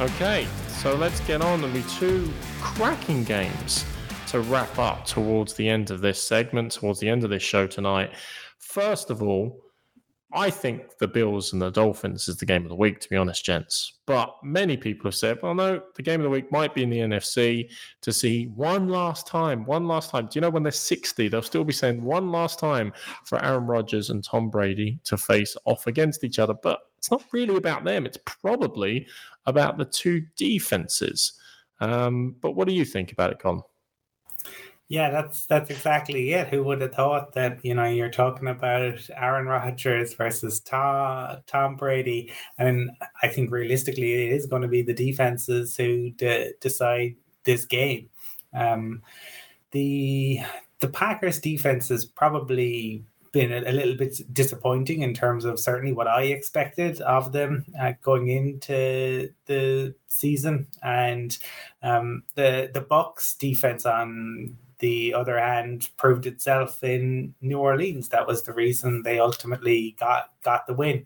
Okay, so let's get on. Be two cracking games to wrap up towards the end of this segment, towards the end of this show tonight. First of all, I think the Bills and the Dolphins is the game of the week, to be honest, gents. But many people have said, well, no, the game of the week might be in the NFC to see one last time, one last time. Do you know when they're 60, they'll still be saying one last time for Aaron Rodgers and Tom Brady to face off against each other. But it's not really about them. It's probably about the two defenses. Um, but what do you think about it, Con? Yeah, that's that's exactly it. Who would have thought that you know you're talking about Aaron Rodgers versus Tom Tom Brady, and I think realistically it is going to be the defenses who de- decide this game. Um, the the Packers defense is probably been a, a, little bit disappointing in terms of certainly what I expected of them uh, going into the season, and um, the the Bucs defense on the other hand proved itself in New Orleans. That was the reason they ultimately got got the win.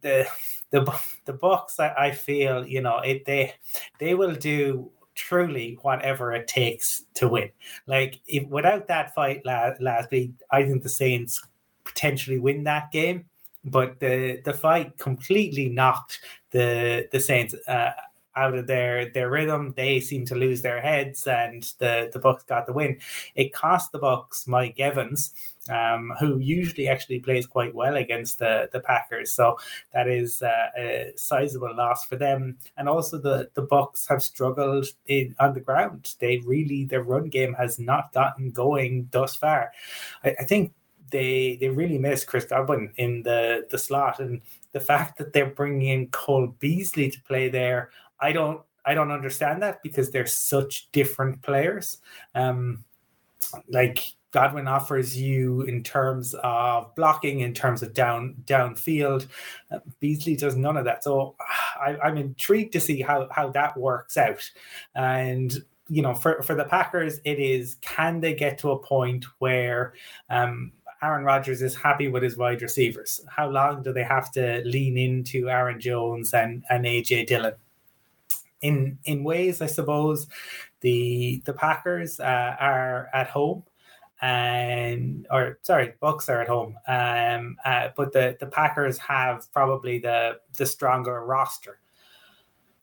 The the the Bucs, I, I feel, you know, it they they will do truly whatever it takes to win. Like if without that fight last, week, I think the Saints potentially win that game. But the the fight completely knocked the the Saints uh, out of their their rhythm. They seem to lose their heads, and the the Bucs got the win. It cost the Bucs Mike Evans, um, who usually actually plays quite well against the the Packers. So that is uh, a sizable loss for them. And also the the Bucs have struggled in on the ground. They really their run game has not gotten going thus far. I, I think they they really miss Chris Godwin in the the slot, and the fact that they're bringing in Cole Beasley to play there, I don't I don't understand that because they're such different players. Um, like Godwin offers you in terms of blocking, in terms of down downfield. Uh, Beasley does none of that. So I, I'm intrigued to see how how that works out. And you know, for for the Packers, it is can they get to a point where um, Aaron Rodgers is happy with his wide receivers? How long do they have to lean into Aaron Jones and, and AJ Dillon? In in ways, I suppose, the the Packers uh, are at home, and or sorry, Bucs are at home. Um, uh, but the the Packers have probably the the stronger roster.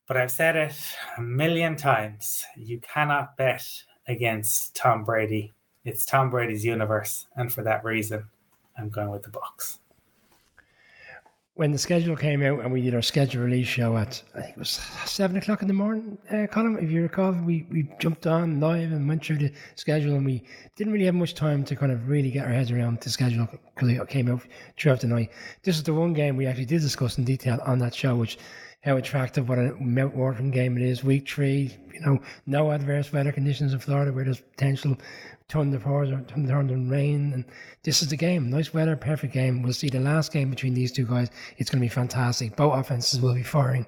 But I've said it a million times: you cannot bet against Tom Brady it's Tom Brady's universe, and for that reason, I'm going with the Bucs. When the schedule came out and we did our schedule release show at I think it was seven o'clock in the morning, uh, Colin, if you recall, we, we jumped on live and went through the schedule, and we didn't really have much time to kind of really get our heads around the schedule because it came out throughout the night. This is the one game we actually did discuss in detail on that show, which how attractive what a mouth-watering game it is. Week three, you know, no adverse weather conditions in Florida where there's potential thunderpowers or thunder and rain. And this is the game. Nice weather, perfect game. We'll see the last game between these two guys. It's going to be fantastic. Both offenses will be firing.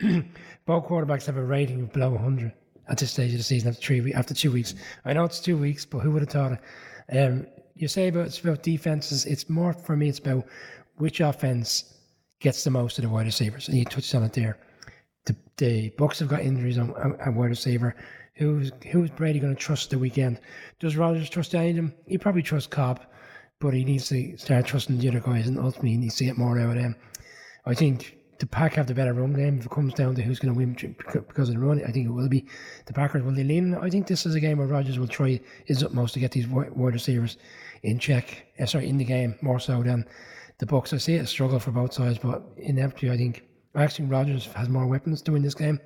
Both quarterbacks have a rating of below 100 at this stage of the season after three after two weeks. I know it's two weeks, but who would have thought it? Um, you say about it's about defenses. It's more for me. It's about which offense gets the most of the wide receivers, and you touched on it there. The, the Bucs have got injuries on, on wide receiver. Who's who's Brady going to trust the weekend? Does Rodgers trust any of them? He probably trusts Cobb, but he needs to start trusting the other guys, and ultimately he needs to get more out of them. I think the Pack have the better run game. If it comes down to who's going to win because of the run, I think it will be the Packers. Will they lean? I think this is a game where Rodgers will try his utmost to get these wide receivers in check. Uh, sorry, in the game more so than the Bucs. I see a struggle for both sides, but inevitably, I think actually Rodgers has more weapons to win this game,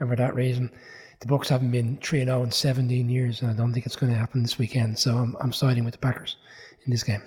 and for that reason, the Bucs haven't been three and zero oh in seventeen years, and I don't think it's going to happen this weekend. So I'm I'm siding with the Packers in this game.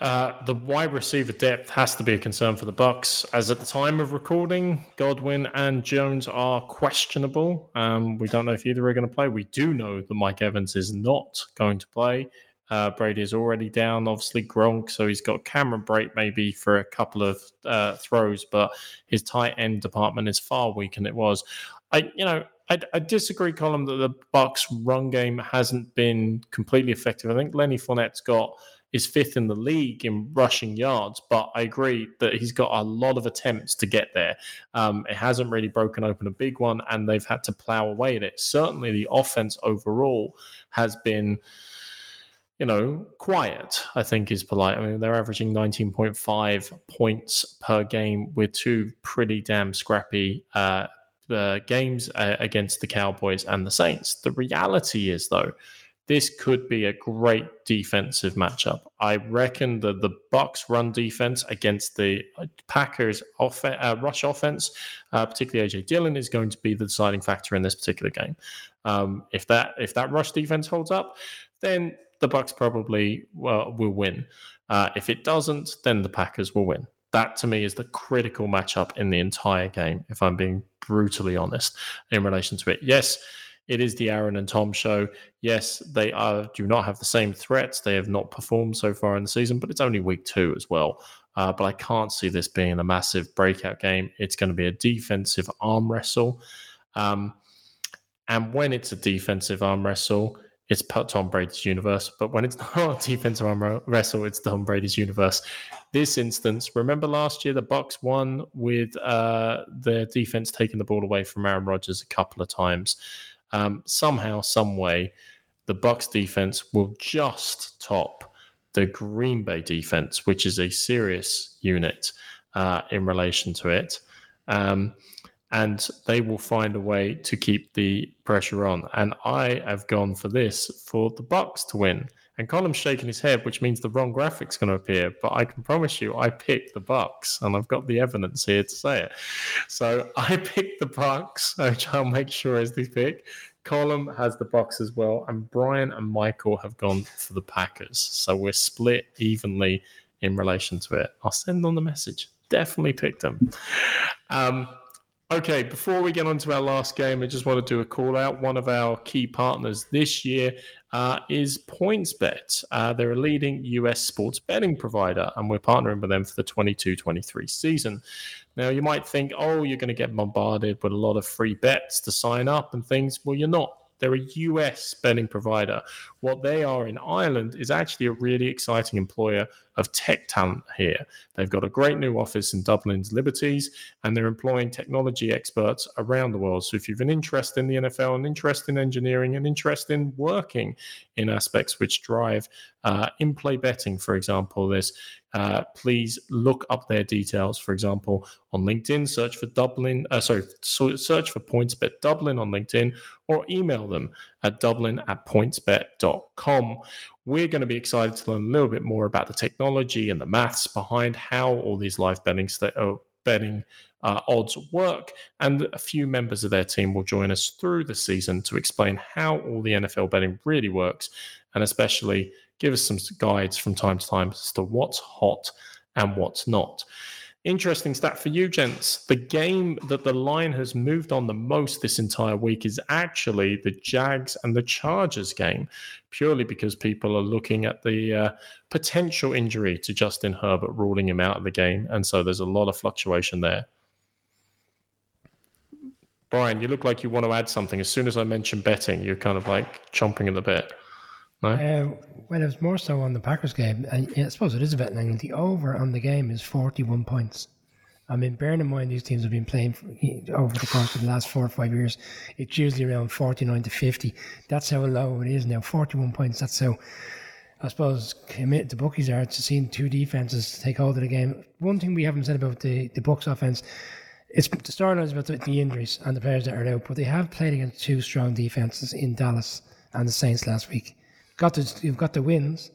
Uh, the wide receiver depth has to be a concern for the Bucs, as at the time of recording, Godwin and Jones are questionable. Um, we don't know if either are going to play. We do know that Mike Evans is not going to play. Uh, Brady is already down, obviously Gronk, so he's got Cameron Brate maybe for a couple of uh, throws, but his tight end department is far weaker than it was. I, you know, I, I, disagree, Colin, that the Bucs' run game hasn't been completely effective. I think Lenny Fournette's got is fifth in the league in rushing yards, but I agree that he's got a lot of attempts to get there. Um, it hasn't really broken open a big one, and they've had to plow away at it. Certainly, the offense overall has been you know, quiet, I think is polite. I mean, they're averaging 19.5 points per game with two pretty damn scrappy uh, uh, games uh, against the Cowboys and the Saints. The reality is, though, this could be a great defensive matchup. I reckon that the Bucs run defense against the Packers off- uh, rush offense, uh, particularly AJ Dillon, is going to be the deciding factor in this particular game. Um, if that if that rush defense holds up, then the Bucs probably well, will win. Uh, if it doesn't, then the Packers will win. That to me is the critical matchup in the entire game. If I'm being brutally honest in relation to it, yes, it is the Aaron and Tom show. Yes, they are do not have the same threats. They have not performed so far in the season, but it's only week two as well. Uh, but I can't see this being a massive breakout game. It's going to be a defensive arm wrestle. Um, and when it's a defensive arm wrestle, it's Tom Brady's universe. But when it's not defensive arm wrestle, it's Tom Brady's universe. This instance, remember last year the Bucs won with uh, their defense taking the ball away from Aaron Rodgers a couple of times. Um, somehow, some way, the Bucs defense will just top the Green Bay defense, which is a serious unit uh, in relation to it. Um, and they will find a way to keep the pressure on. And I have gone for this for the Bucs to win. And Colm's shaking his head, which means the wrong graphic's going to appear. But I can promise you, I picked the Bucs, and I've got the evidence here to say it. So I picked the Bucs, which I'll make sure is the pick. Colm has the Bucs as well, and Brian and Michael have gone for the Packers. So we're split evenly in relation to it. I'll send on the message. Definitely picked them. Um, Okay, before we get on to our last game, I just want to do a call out. One of our key partners this year uh, is PointsBet. Uh, they're a leading US sports betting provider, and we're partnering with them for the 22 23 season. Now, you might think, oh, you're going to get bombarded with a lot of free bets to sign up and things. Well, you're not. They're a US spending provider. What they are in Ireland is actually a really exciting employer of tech talent here. They've got a great new office in Dublin's Liberties, and they're employing technology experts around the world. So if you've an interest in the NFL, an interest in engineering, an interest in working in aspects which drive uh, in-play betting, for example, this uh, please look up their details. For example, on LinkedIn, search for Dublin, uh, sorry, search for PointsBet Dublin on LinkedIn or email them at dublin at pointsbet.com. We're going to be excited to learn a little bit more about the technology and the maths behind how all these live betting, st- uh, betting uh, odds work. And a few members of their team will join us through the season to explain how all the NFL betting really works and especially give us some guides from time to time as to what's hot and what's not. Interesting stat for you, gents. The game that the line has moved on the most this entire week is actually the Jags and the Chargers game, purely because people are looking at the uh, potential injury to Justin Herbert, ruling him out of the game. And so there's a lot of fluctuation there. Brian, you look like you want to add something. As soon as I mention betting, you're kind of like chomping at the bit. No? Uh, well, it was more so on the Packers game. And I suppose it is a betting angle. The over on the game is 41 points. I mean, bearing in mind these teams have been playing for, over the course of the last four or five years, it's usually around 49 to 50. That's how low it is now. 41 points. That's how, I suppose, committed the bookies are to seeing two defenses take hold of the game. One thing we haven't said about the, the Bucs offense, it's the storyline is about the injuries and the players that are out, but they have played against two strong defenses in Dallas and the Saints last week got the you've got the wins,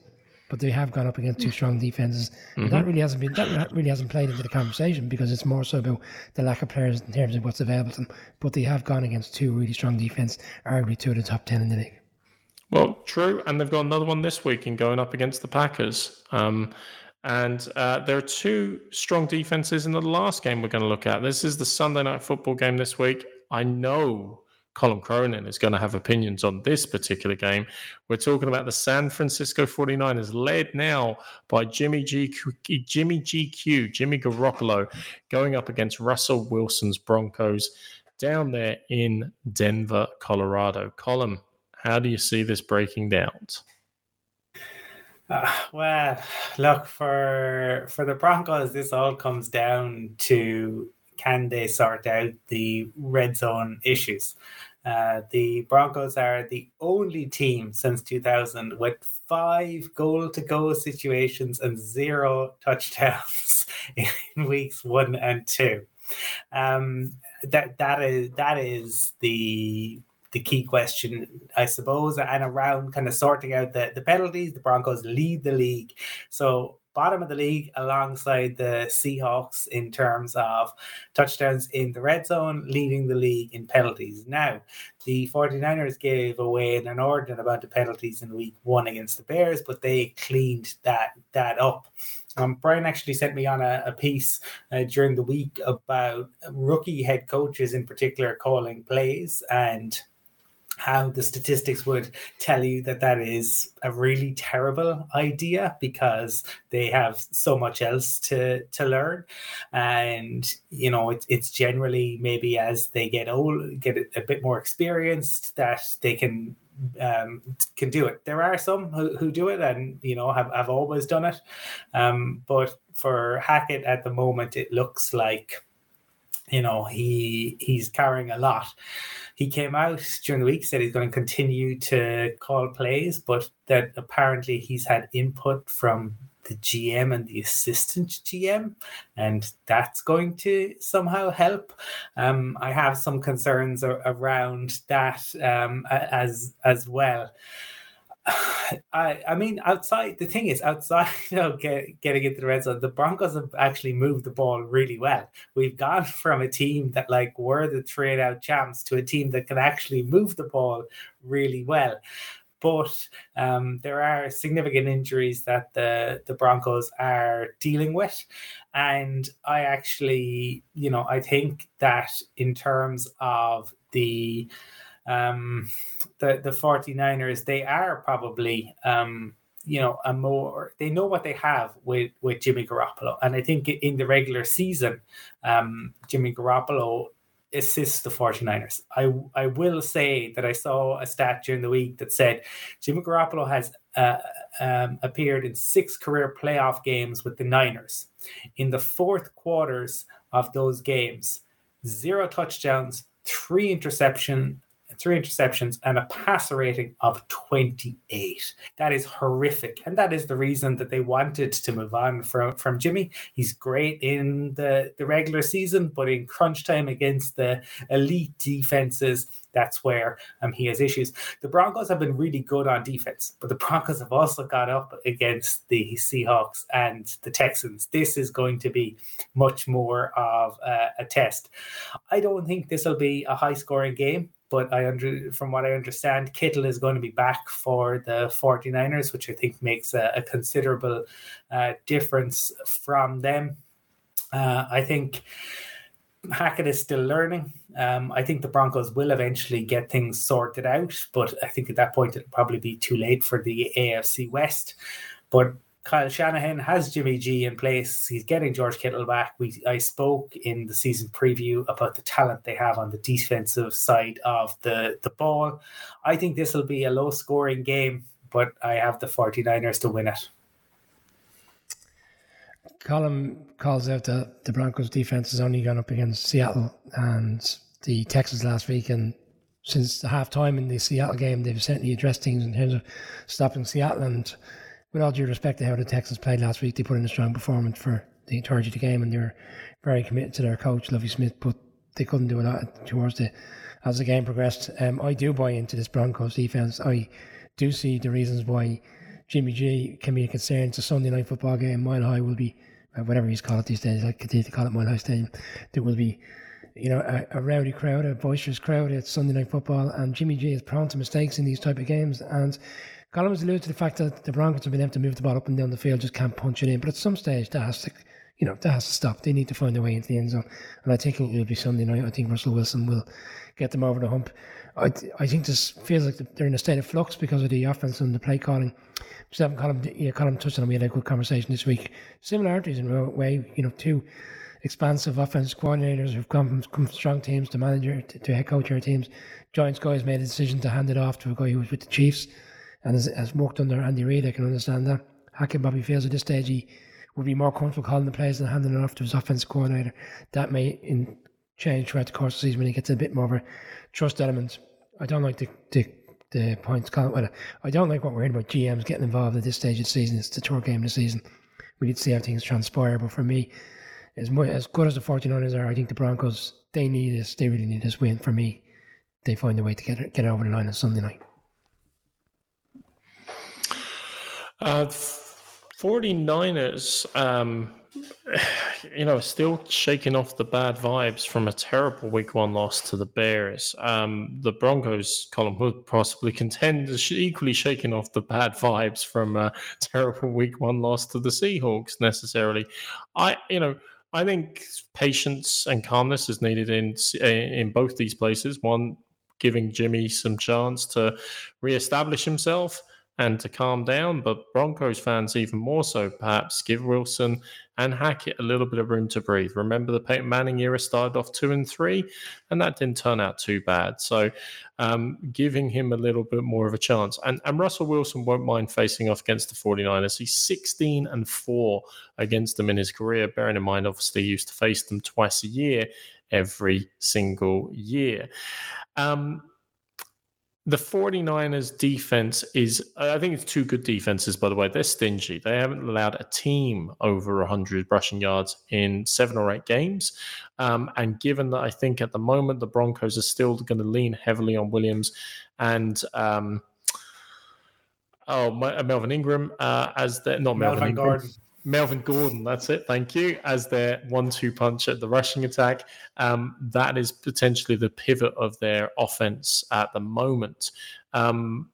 but they have gone up against two strong defenses. Mm-hmm. That really hasn't been that really hasn't played into the conversation because it's more so about the lack of players in terms of what's available to them. But they have gone against two really strong defense, arguably two of the top ten in the league. Well, true, and they've got another one this week in going up against the Packers. Um, and uh, there are two strong defenses in the last game we're going to look at. This is the Sunday night football game this week. I know Colm Cronin is going to have opinions on this particular game. We're talking about the San Francisco 49ers, led now by Jimmy G, Jimmy GQ, Jimmy Garoppolo, going up against Russell Wilson's Broncos down there in Denver, Colorado. Colin, how do you see this breaking down? Uh, well, look for for the Broncos. This all comes down to can they sort out the red zone issues. Uh, the Broncos are the only team since 2000 with five goal to go situations and zero touchdowns in weeks one and two. Um, that that is that is the the key question, I suppose, and around kind of sorting out the, the penalties. The Broncos lead the league. So bottom of the league alongside the Seahawks in terms of touchdowns in the red zone, leading the league in penalties. Now, the 49ers gave away an inordinate amount of penalties in week one against the Bears, but they cleaned that that up. Um, Brian actually sent me on a, a piece uh, during the week about rookie head coaches in particular calling plays and how the statistics would tell you that that is a really terrible idea because they have so much else to to learn. And you know it, it's generally maybe as they get old get a bit more experienced that they can um, can do it. There are some who, who do it and you know have, have always done it. Um, but for hackett at the moment it looks like you know he he's carrying a lot he came out during the week said he's going to continue to call plays but that apparently he's had input from the GM and the assistant GM, and that's going to somehow help. Um, I have some concerns around that um, as as well. I I mean outside the thing is outside know get, getting into the red zone the Broncos have actually moved the ball really well. We've gone from a team that like were the trade out champs to a team that can actually move the ball really well. But um, there are significant injuries that the the Broncos are dealing with, and I actually you know I think that in terms of the um, the the 49ers they are probably um, you know a more they know what they have with with Jimmy Garoppolo and I think in the regular season um, Jimmy Garoppolo assists the 49ers. I I will say that I saw a stat during the week that said Jimmy Garoppolo has uh, um, appeared in six career playoff games with the Niners. In the fourth quarters of those games, zero touchdowns, three interception three interceptions, and a passer rating of 28. That is horrific. And that is the reason that they wanted to move on from, from Jimmy. He's great in the, the regular season, but in crunch time against the elite defenses, that's where um, he has issues. The Broncos have been really good on defense, but the Broncos have also got up against the Seahawks and the Texans. This is going to be much more of a, a test. I don't think this will be a high scoring game but I under from what I understand, Kittle is going to be back for the 49ers, which I think makes a, a considerable uh, difference from them. Uh, I think Hackett is still learning. Um, I think the Broncos will eventually get things sorted out, but I think at that point it'll probably be too late for the AFC West. But Kyle Shanahan has Jimmy G in place. He's getting George Kittle back. We I spoke in the season preview about the talent they have on the defensive side of the, the ball. I think this will be a low scoring game, but I have the 49ers to win it. Colin calls out that the Broncos defense has only gone up against Seattle and the Texans last week and since the halftime in the Seattle game they've certainly addressed things in terms of stopping Seattle and with all due respect to how the Texans played last week, they put in a strong performance for the entirety of the game, and they were very committed to their coach, Lovie Smith. But they couldn't do a lot towards the as the game progressed. Um, I do buy into this Broncos defense. I do see the reasons why Jimmy G can be a concern. It's a Sunday night football game. Mile High will be uh, whatever he's called it these days. I continue to call it Mile High Stadium. There will be you know, a, a, rowdy crowd, a boisterous crowd. It's Sunday night football, and Jimmy G is prone to mistakes in these type of games. And Collins alluded to the fact that the Broncos have been able to move the ball up and down the field, just can't punch it in. But at some stage, that has to, you know, that has to stop. They need to find their way into the end zone. And I think it will be Sunday night. I think Russell Wilson will get them over the hump. I, I think this feels like they're in a state of flux because of the offense and the play calling. Stephen Colin, yeah, Colin touched on. We had a good conversation this week. Similarities in a way, you know, two expansive offense coordinators who've come from, come from strong teams to manager to, to head coach our teams. Giants guys made a decision to hand it off to a guy who was with the Chiefs and has, has worked under Andy Reid. I can understand that. Hackett Bobby feels at this stage he would be more comfortable calling the plays than handing it off to his offensive coordinator. That may in, change throughout the course of the season when he gets a bit more of a trust element. I don't like the, the, the points. Well, I don't like what we're in about GMs getting involved at this stage of the season. It's the tour game of the season. We need to see how things transpire. But for me, as much, as good as the 49ers are, I think the Broncos, they need this. They really need this win. For me, they find a way to get get over the line on Sunday night. Uh, 49ers, um, you know, still shaking off the bad vibes from a terrible week one loss to the Bears. Um, the Broncos, Colin, would possibly contend equally shaking off the bad vibes from a terrible week one loss to the Seahawks necessarily. I, you know, I think patience and calmness is needed in in both these places. One, giving Jimmy some chance to reestablish himself and to calm down. But Broncos fans, even more so, perhaps give Wilson and Hackett a little bit of room to breathe. Remember, the Peyton Manning era started off two and three, and that didn't turn out too bad. So, um, giving him a little bit more of a chance. And, and Russell Wilson won't mind facing off against the 49ers. He's 16 and four against them in his career, bearing in mind, obviously, he used to face them twice a year every single year. Um, the 49ers defense is i think it's two good defenses by the way. They're stingy. They haven't allowed a team over 100 rushing yards in seven or eight games. Um, and given that i think at the moment the broncos are still going to lean heavily on williams and um, oh melvin ingram uh, as the not melvin, melvin ingram. Gordon. Melvin Gordon, that's it. Thank you. As their one-two punch at the rushing attack, um, that is potentially the pivot of their offense at the moment. Um,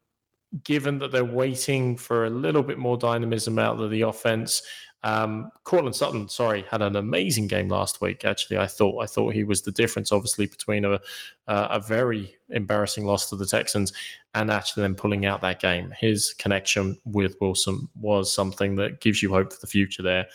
given that they're waiting for a little bit more dynamism out of the offense, um, Courtland Sutton, sorry, had an amazing game last week. Actually, I thought I thought he was the difference, obviously, between a uh, a very embarrassing loss to the Texans and actually then pulling out that game. His connection with Wilson was something that gives you hope for the future there.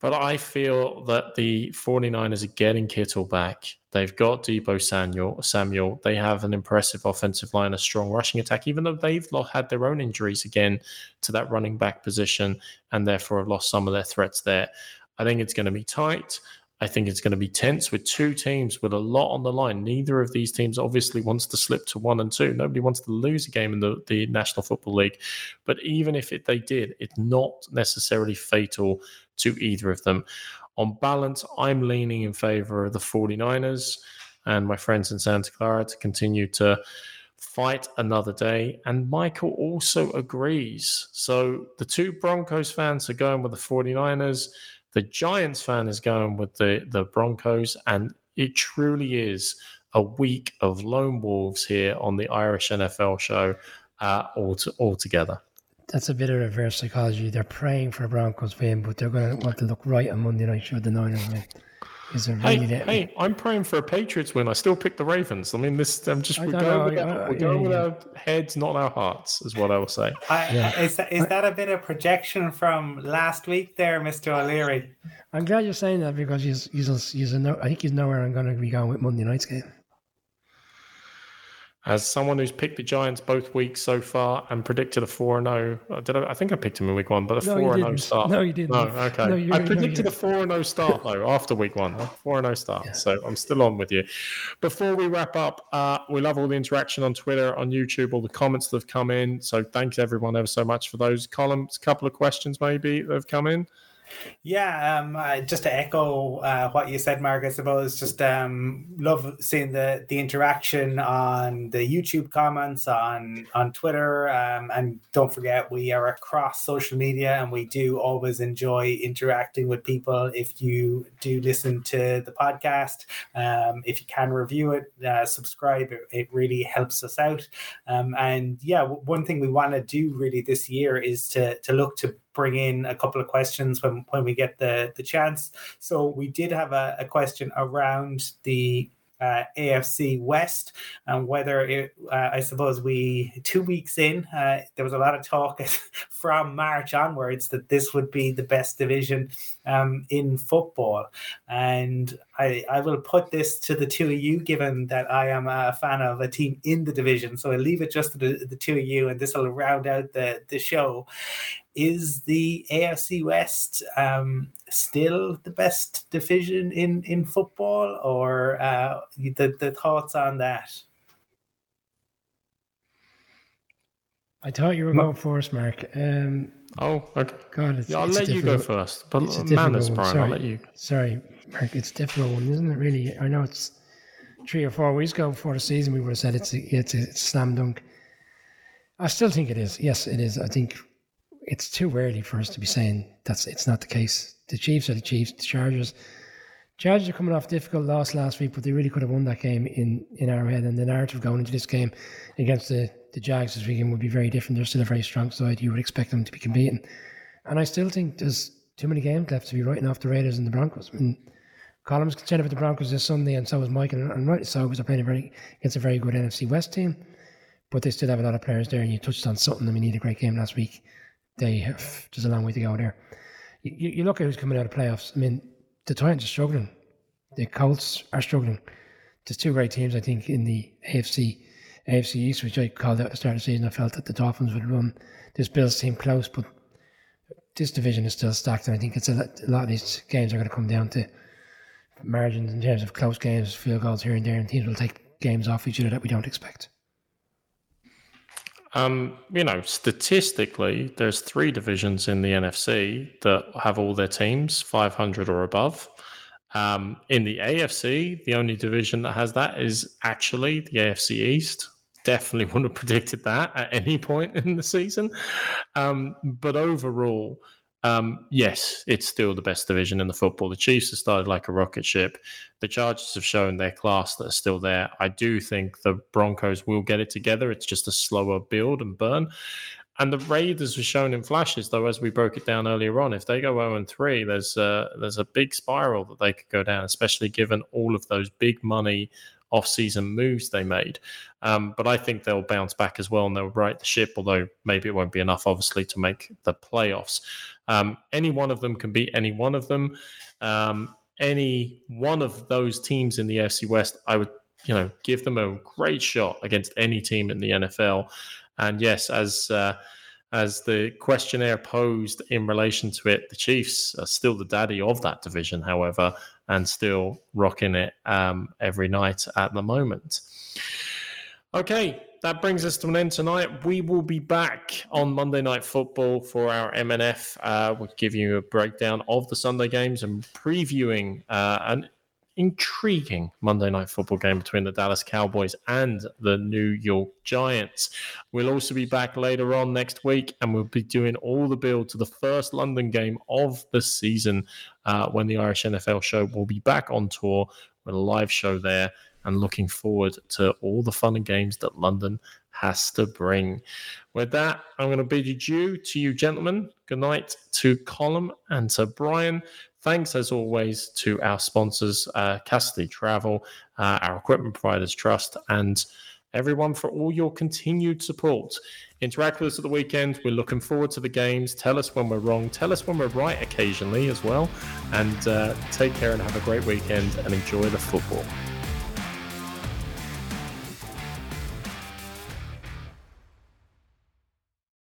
But I feel that the 49ers are getting Kittle back. They've got Deebo Samuel. Samuel. They have an impressive offensive line, a strong rushing attack, even though they've had their own injuries again to that running back position and therefore have lost some of their threats there. I think it's going to be tight. I think it's going to be tense with two teams with a lot on the line. Neither of these teams obviously wants to slip to one and two. Nobody wants to lose a game in the, the National Football League. But even if it, they did, it's not necessarily fatal to either of them. On balance, I'm leaning in favor of the 49ers and my friends in Santa Clara to continue to fight another day. And Michael also agrees. So the two Broncos fans are going with the 49ers. The Giants fan is going with the, the Broncos. And it truly is a week of lone wolves here on the Irish NFL show uh, all, to, all together that's a bit of reverse psychology. They're praying for a Broncos win, but they're going to want to look right on Monday night should the Niners win. Is there really hey, hey, I'm praying for a Patriots win. I still pick the Ravens. I mean, this. I'm just we're going, with, our, we're going yeah, with yeah. our heads, not our hearts, is what I will say. I, yeah. Is that, is that a bit of projection from last week, there, Mister O'Leary? I'm glad you're saying that because he's he's, he's a no, I think he's nowhere I'm going to be going with Monday night's game as someone who's picked the Giants both weeks so far and predicted a four and zero. Oh, did I? I think I picked him in week one, but a four and zero start. No, you didn't. No, okay. No, I predicted no, a four and zero start though after week one. Four and zero start. Yeah. So I'm still on with you. Before we wrap up, uh, we love all the interaction on Twitter, on YouTube, all the comments that have come in. So thanks everyone ever so much for those columns. A couple of questions maybe that have come in. Yeah, um, uh, just to echo uh, what you said, Mark, I suppose just um, love seeing the the interaction on the YouTube comments on on Twitter, um, and don't forget we are across social media, and we do always enjoy interacting with people. If you do listen to the podcast, um, if you can review it, uh, subscribe, it, it, really helps us out. Um, and yeah, one thing we want to do really this year is to to look to bring in a couple of questions when, when we get the, the chance. So we did have a, a question around the uh, AFC West and whether it, uh, I suppose we two weeks in uh, there was a lot of talk from March onwards that this would be the best division um, in football, and I, I will put this to the two of you, given that I am a fan of a team in the division. So I'll leave it just to the, the two of you, and this will round out the the show is the AFC West um, still the best division in, in football, or uh, the, the thoughts on that? I thought you were going first, Mark. Um, oh, okay. God, it's, yeah, I'll it's let you go first. But it's a manners. Brian, Sorry. I'll let you. Sorry, Mark. It's a difficult one, isn't it? Really, I know it's three or four weeks ago before the season. We would have said it's a, it's a, slam dunk. I still think it is. Yes, it is. I think it's too early for us to be saying that's it's not the case. The Chiefs are the Chiefs. The Chargers. Chargers are coming off a difficult loss last week, but they really could have won that game in in Arrowhead. And the narrative going into this game against the the Jags this weekend would be very different. They're still a very strong side. You would expect them to be competing. And I still think there's too many games left to be writing off the Raiders and the Broncos. I mean, Colm's concerned about the Broncos this Sunday, and so is Mike. And, and rightly so, because they're playing a very, against a very good NFC West team. But they still have a lot of players there, and you touched on something. I mean, he had a great game last week. They have, there's a long way to go there. You, you look at who's coming out of playoffs. I mean, the Titans are struggling. The Colts are struggling. There's two great teams, I think, in the AFC AFC East, which I called out at the start of the season. I felt that the Dolphins would run this Bills team close, but this division is still stacked, and I think it's a lot, a lot of these games are going to come down to margins in terms of close games, field goals here and there, and teams will take games off each other that we don't expect. Um, you know, statistically, there's three divisions in the NFC that have all their teams 500 or above. Um, in the AFC, the only division that has that is actually the AFC East. Definitely wouldn't have predicted that at any point in the season. Um, but overall, um, yes, it's still the best division in the football. The Chiefs have started like a rocket ship. The Chargers have shown their class that are still there. I do think the Broncos will get it together. It's just a slower build and burn. And the Raiders were shown in flashes, though, as we broke it down earlier on. If they go 0 and 3, there's a, there's a big spiral that they could go down, especially given all of those big money off-season moves they made. Um, but I think they'll bounce back as well and they'll right the ship, although maybe it won't be enough, obviously, to make the playoffs. Um, any one of them can beat any one of them. Um, any one of those teams in the AFC West, I would, you know, give them a great shot against any team in the NFL. And yes, as uh, as the questionnaire posed in relation to it, the Chiefs are still the daddy of that division, however, and still rocking it um, every night at the moment. Okay, that brings us to an end tonight. We will be back on Monday Night Football for our MNF. Uh, we'll give you a breakdown of the Sunday games and previewing uh, an intriguing Monday Night Football game between the Dallas Cowboys and the New York Giants. We'll also be back later on next week and we'll be doing all the build to the first London game of the season uh, when the Irish NFL show will be back on tour with a live show there and looking forward to all the fun and games that London has to bring. With that, I'm going to bid you adieu to you, gentlemen. Good night to Colm and to Brian. Thanks, as always, to our sponsors, uh, Cassidy Travel, uh, our equipment providers, Trust, and everyone for all your continued support. Interact with us at the weekend. We're looking forward to the games. Tell us when we're wrong. Tell us when we're right occasionally as well. And uh, take care and have a great weekend and enjoy the football.